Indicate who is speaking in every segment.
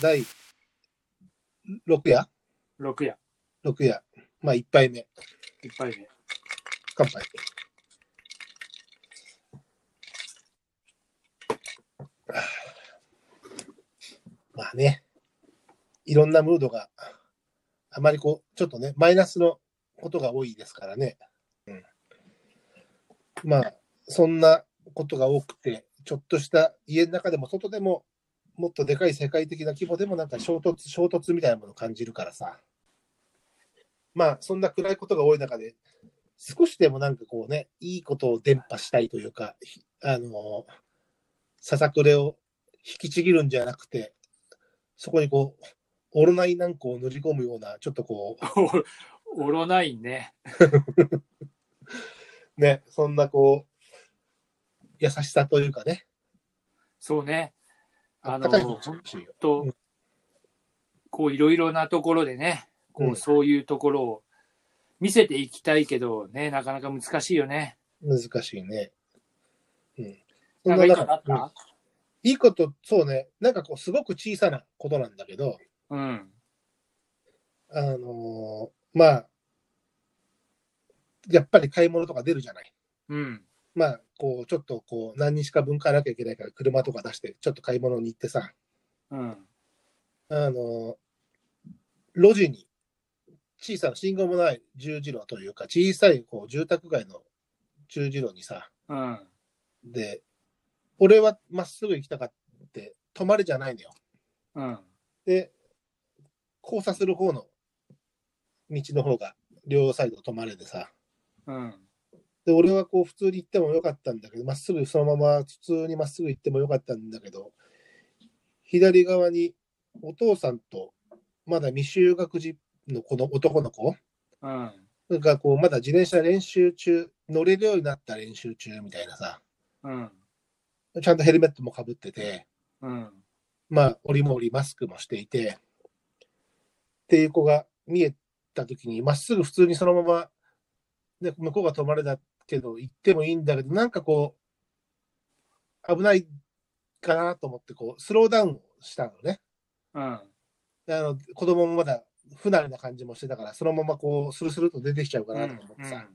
Speaker 1: 第6夜
Speaker 2: ？6夜、
Speaker 1: ?6 夜。まあ、1杯目。
Speaker 2: 1杯目。
Speaker 1: 乾杯。まあね、いろんなムードが、あまりこう、ちょっとね、マイナスのことが多いですからね。うん、まあ、そんなことが多くて、ちょっとした家の中でも外でも、もっとでかい世界的な規模でもなんか衝突、衝突みたいなものを感じるからさ。まあ、そんな暗いことが多い中で、少しでもなんかこうね、いいことを伝播したいというか、ひあの、ささくれを引きちぎるんじゃなくて、そこにこう、オロナイなんかを塗り込むような、ちょっとこ
Speaker 2: オ オロナインね。
Speaker 1: う、ね、そんなこう、優しさというかね、
Speaker 2: そうね。あの、本。当
Speaker 1: うん
Speaker 2: こういろいろなところでね、こ
Speaker 1: う
Speaker 2: うんそういうところを見せていきたいけどね、なかなか難しいよね。
Speaker 1: 難しいね。うん。そ
Speaker 2: なんんかいいこと、
Speaker 1: そうね、なんかこう、すごく小さなことなんだけど、
Speaker 2: うん。
Speaker 1: あのーまあ、やっぱり買い物とか出るじゃない。
Speaker 2: うん。
Speaker 1: まあ、こう、ちょっとこう、何日か分買わなきゃいけないから、車とか出して、ちょっと買い物に行ってさ、
Speaker 2: うん。
Speaker 1: あの、路地に、小さな信号もない十字路というか、小さいこう住宅街の十字路にさ、
Speaker 2: うん。
Speaker 1: で、俺はまっすぐ行きたかって、止まれじゃないのよ。
Speaker 2: うん。
Speaker 1: で、交差する方の道の方が、両サイド止まれでさ、
Speaker 2: うん。
Speaker 1: で、俺はこう普通に行ってもよかったんだけど、まっすぐそのまま普通にまっすぐ行ってもよかったんだけど、左側にお父さんとまだ未就学児のこの男の子
Speaker 2: うん。
Speaker 1: がこうまだ自転車練習中、乗れるようになった練習中みたいなさ、
Speaker 2: うん。
Speaker 1: ちゃんとヘルメットもかぶってて、
Speaker 2: うん。
Speaker 1: まあ、折りも折りマスクもしていて、っていう子が見えたときに、まっすぐ普通にそのまま、ね、向こうが止まれだけど、行ってもいいんだけど、なんかこう、危ないかなと思って、こう、スローダウンしたのね。
Speaker 2: うん。
Speaker 1: であの子供もまだ不慣れな感じもしてたから、そのままこう、スルスルと出てきちゃうかなと思ってさ。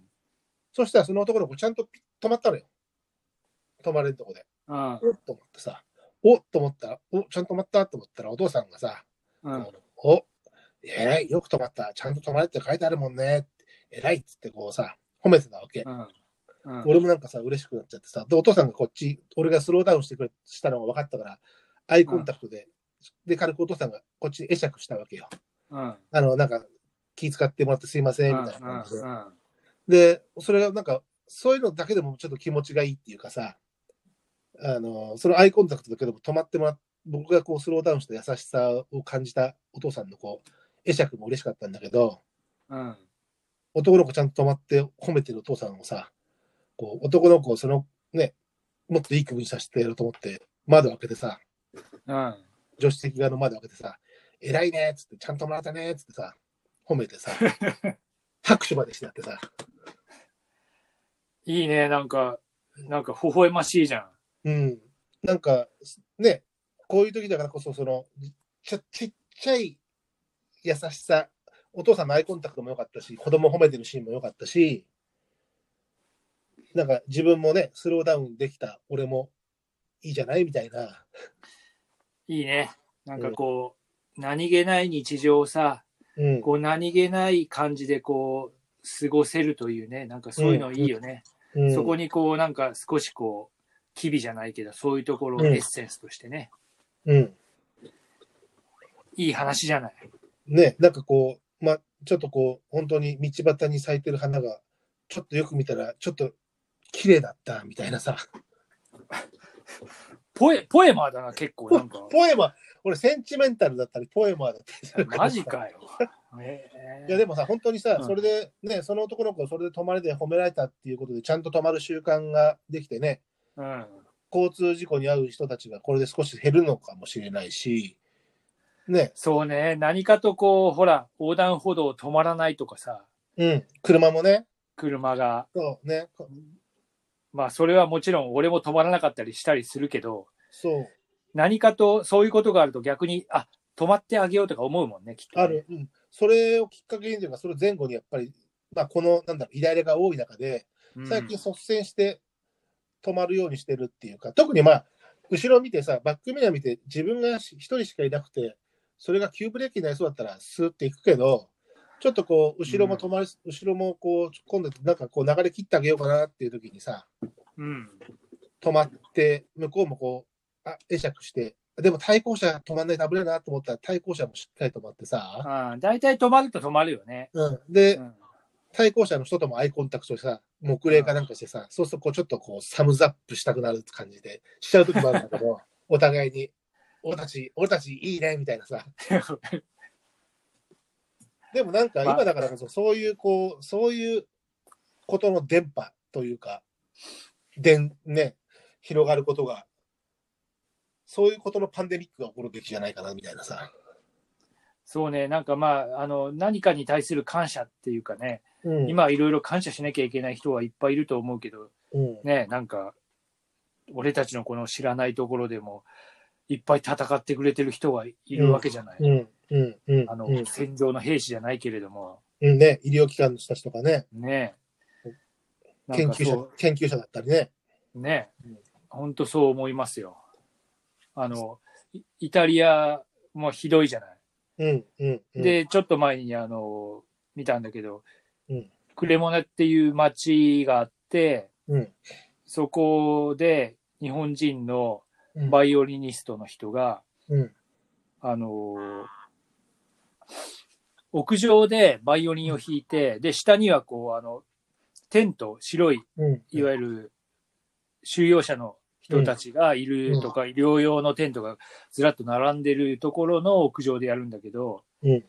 Speaker 1: そしたらその男の子ちゃんと止まったのよ。止まれるとこで。
Speaker 2: うん。
Speaker 1: おっと思ってさ、おっと思ったら、おちゃんと止まったと思ったら、お父さんがさ、
Speaker 2: うん。
Speaker 1: お、偉い、よく止まった、ちゃんと止まれって書いてあるもんね、偉いっつってこうさ、褒めてたわけ。
Speaker 2: うん。うん。
Speaker 1: 俺もなんかさ、嬉しくなっちゃってさ、で、お父さんがこっち、俺がスローダウンしてくれ、したのが分かったから、アイコンタクトで、で、軽くお父さんがこっち会釈したわけよ。
Speaker 2: うん。
Speaker 1: あの、なんか、気遣ってもらってすいません、みたいな感じで。
Speaker 2: うん。
Speaker 1: で、それがなんか、そういうのだけでもちょっと気持ちがいいっていうかさ、あの、そのアイコンタクトだけでも止まってもらっ僕がこうスローダウンした優しさを感じたお父さんのこう、会釈も嬉しかったんだけど、
Speaker 2: うん。
Speaker 1: 男の子ちゃんと止まって褒めてるお父さんをさ、こう、男の子をそのね、もっといい気分にさせてやろうと思って、窓開けてさ、
Speaker 2: うん。
Speaker 1: 助手席側の窓開けてさ、偉いねっつって、ちゃんともらったねっつってさ、褒めてさ、拍手までしてやってさ、
Speaker 2: いいね、なんか、なんか微笑ましいじゃん。
Speaker 1: うん。なんか、ね、こういう時だからこそ、その、ちょちっちゃい優しさ、お父さんのアイコンタクトも良かったし、子供褒めてるシーンも良かったし、なんか自分もね、スローダウンできた俺もいいじゃないみたいな。
Speaker 2: いいね。なんかこう、何気ない日常をさ、
Speaker 1: うん。
Speaker 2: こう何気ない感じでこう、過ごせるというね、なんかそういうのいいよね。
Speaker 1: うん、
Speaker 2: そこにこう、なんか少しこう、機微じゃないけど、そういうところを
Speaker 1: うん
Speaker 2: エッセンスとしてね、
Speaker 1: うん。
Speaker 2: いい話じゃない。
Speaker 1: ね、なんかこう、ま、ちょっとこう、本当に道端に咲いてる花が、ちょっとよく見たら、ちょっと綺麗だったみたいなさ。
Speaker 2: ポエ、ポエマーだな、結構なんか。
Speaker 1: ポエマ、俺センチメンタルだったり、ポエマーだったり
Speaker 2: マジかよ。え。
Speaker 1: いやでもさ、本当にさ、
Speaker 2: うん。
Speaker 1: それでね、その男の子、それで泊まりで褒められたっていうことで、ちゃんと泊まる習慣ができてね、
Speaker 2: うん。
Speaker 1: 交通事故に遭う人たちがこれで少し減るのかもしれないし、ね、
Speaker 2: そうね、何かとこう、ほら、横断歩道止まらないとかさ、
Speaker 1: うん、車もね、
Speaker 2: 車が、
Speaker 1: そうね、こ
Speaker 2: まあそれはもちろん俺も止まらなかったりしたりするけど、
Speaker 1: そう、
Speaker 2: 何かとそういうことがあると逆に、あ止まってあげようとか思うもんね、きっとね、
Speaker 1: ある。うん。それをきっかけにというか、それ前後にやっぱり、まあ、この、なんだろう、イライラが多い中で、
Speaker 2: うん。
Speaker 1: 最近率先して止まるようにしてるっていうか、特にまあ、後ろ見てさ、バックミラー見て、自分が一人しかいなくて、それが急ブレーキになりそうだったら、スーっていくけど、ちょっとこう、後ろも止まり、後ろもこう、突っ込んでて、なんかこう、流れ切ってあげようかなっていう時にさ、
Speaker 2: うん。
Speaker 1: 止まって、向こうもこう、あ、会釈して、でも対向車止まんないと危ないなと思ったら、対向車もしっかり止まってさ、
Speaker 2: ああ、大体止まると止まるよね。
Speaker 1: うん。で
Speaker 2: う、ん。
Speaker 1: 対向車の人ともアイコンタクトしてさ、木礼かなんかしてさ、そうするとこうちょっとこうサムズアップしたくなる感じで、しちゃう時もあるんだけど、お互いに、俺たち、俺たちいいね、みたいなさ。でもなんか
Speaker 2: まあ。
Speaker 1: 今だからこそ、そういうこう、そういうことの電波というか、電、ね、広がることが、そういうことのパンデミックが起こるべきじゃないかな、みたいなさ。
Speaker 2: そうね、なんかまあ、あの、何かに対する感謝っていうかね、
Speaker 1: うん、
Speaker 2: 今いろいろ感謝しなきゃいけない人はいっぱいいると思うけど、
Speaker 1: うん、
Speaker 2: ね、なんか、俺たちのこの知らないところでも、いっぱい戦ってくれてる人がいるわけじゃない。
Speaker 1: うん、うん、うん、
Speaker 2: あの、
Speaker 1: うん
Speaker 2: 戦場の兵士じゃないけれども、
Speaker 1: うんね、医療機関の人たちとかね、
Speaker 2: ね。
Speaker 1: 研究者研究者だったりね。
Speaker 2: う、ね
Speaker 1: うん。
Speaker 2: 本当そう思いますよ。あの、イイタリアもひどいじゃない。
Speaker 1: うん、うん、うん、
Speaker 2: で、ちょっと前にあの、見たんだけど、
Speaker 1: うん
Speaker 2: クレモネっていう町があって、
Speaker 1: うん、
Speaker 2: そこで日本人の
Speaker 1: うん、
Speaker 2: バイオリニストの人が、
Speaker 1: うん、
Speaker 2: あの屋上でバイオリンを弾いて、で、下にはこう、あの、テント、白い、
Speaker 1: うん、
Speaker 2: いわゆる収容者の人たちがいるとか、療養のテントがずらっと並んでるところの屋上でやるんだけど、
Speaker 1: うん、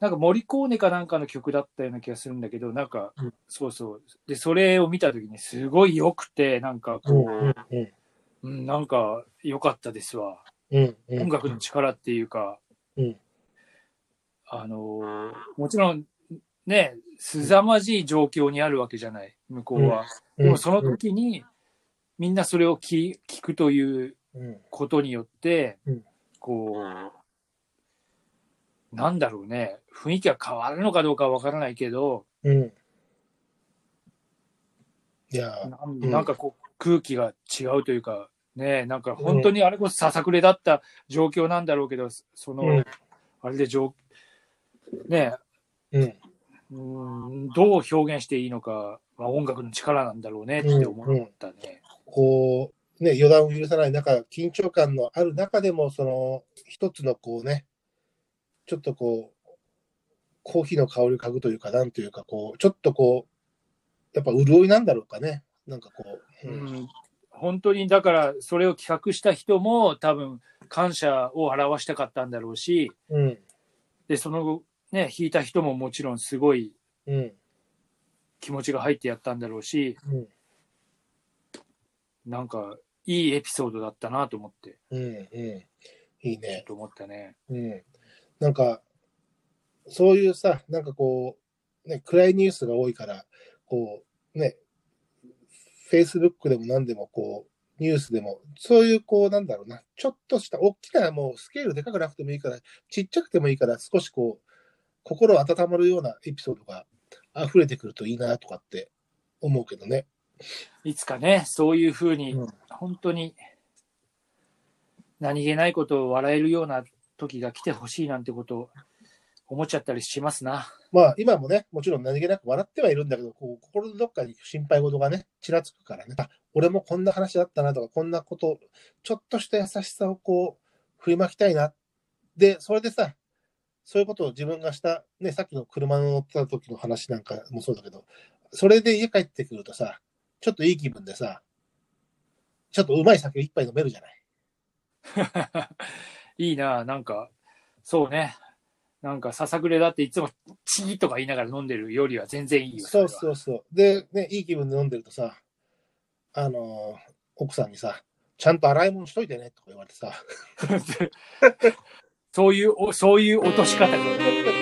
Speaker 2: なんかモリコーネかなんかの曲だったような気がするんだけど、なんか、
Speaker 1: うん。
Speaker 2: そうそう。で、それを見たときにすごい良くて、なんか
Speaker 1: うん、
Speaker 2: こ
Speaker 1: うん、うん、
Speaker 2: なんか良かったですわ。音楽の力っていうか、
Speaker 1: うん、
Speaker 2: あのーもちろん、ね、凄まじい状況にあるわけじゃない、向こうは。でもその時に、みんなそれを聞聞くという
Speaker 1: うん、
Speaker 2: ことによって、
Speaker 1: うん。
Speaker 2: こう、なんだろうね、雰囲気が変わるのかどうかはわからないけど、
Speaker 1: うん。いや、
Speaker 2: なん
Speaker 1: うん。
Speaker 2: なんかこう、空気が違うというか、ね、なんか本当にあれこそささくれだった状況なんだろうけど、その、
Speaker 1: うん。
Speaker 2: あれで状、ね、
Speaker 1: うん、
Speaker 2: うん。どう表現していいのか、まあ、音楽の力なんだろうねって思ったね。
Speaker 1: こう、ね、予断を許さない中、緊張感のある中でも、その、一つのこうね、ちょっとこう、コーヒーの香りを嗅ぐというか、なんというか、こう、ちょっとこう、やっぱ潤いなんだろうかね。なんかこう、
Speaker 2: う
Speaker 1: うん
Speaker 2: ん、本当にだからそれを企画した人も多分感謝を表したかったんだろうし
Speaker 1: うん、
Speaker 2: でその後ね弾いた人ももちろんすごい
Speaker 1: うん、
Speaker 2: 気持ちが入ってやったんだろうし
Speaker 1: うん、
Speaker 2: なんかいいエピソードだったなと思って
Speaker 1: うん、うん。いいね。
Speaker 2: と思ったね。
Speaker 1: うん。なんか、そういうさ、なんかこう、ね、暗いニュースが多いから、こう、ね、Facebook でも何でもこう、ニュースでも、そういうこう、なんだろうな、ちょっとした、大きなもうスケールでかくなくてもいいから、ちっちゃくてもいいから、少しこう、心温まるようなエピソードが溢れてくるといいなとかって思うけどね。
Speaker 2: いつかねそういうふうに
Speaker 1: うん
Speaker 2: 本当に何気ないことを笑えるような時が来てほしいなんてことを思っちゃったりしますな。
Speaker 1: まあ、今もね、もちろん何気なく笑ってはいるんだけど、こう心のどっかに心配事がね、ちらつくからね、あ、俺もこんな話だったなとか、こんなこと、ちょっとした優しさをこう、振りまきたいな。で、それでさ、そういうことを自分がした、ね、さっきの車の乗った時の話なんかもそうだけど、それで家帰ってくるとさ、ちょっといい気分でさ、ちょっとうまい酒を一杯飲めるじゃない。
Speaker 2: いいな、なんか、そうね。なんか、ささくれだっていつもチーとか言いながら飲んでるよりは全然いいよ。
Speaker 1: そう
Speaker 2: う。
Speaker 1: そうそう。で、ね、いい気分で飲んでるとさ、あのー奥さんにさ、ちゃんと洗い物しといてねとか言われてさ、
Speaker 2: そういう、そういう落とし方が。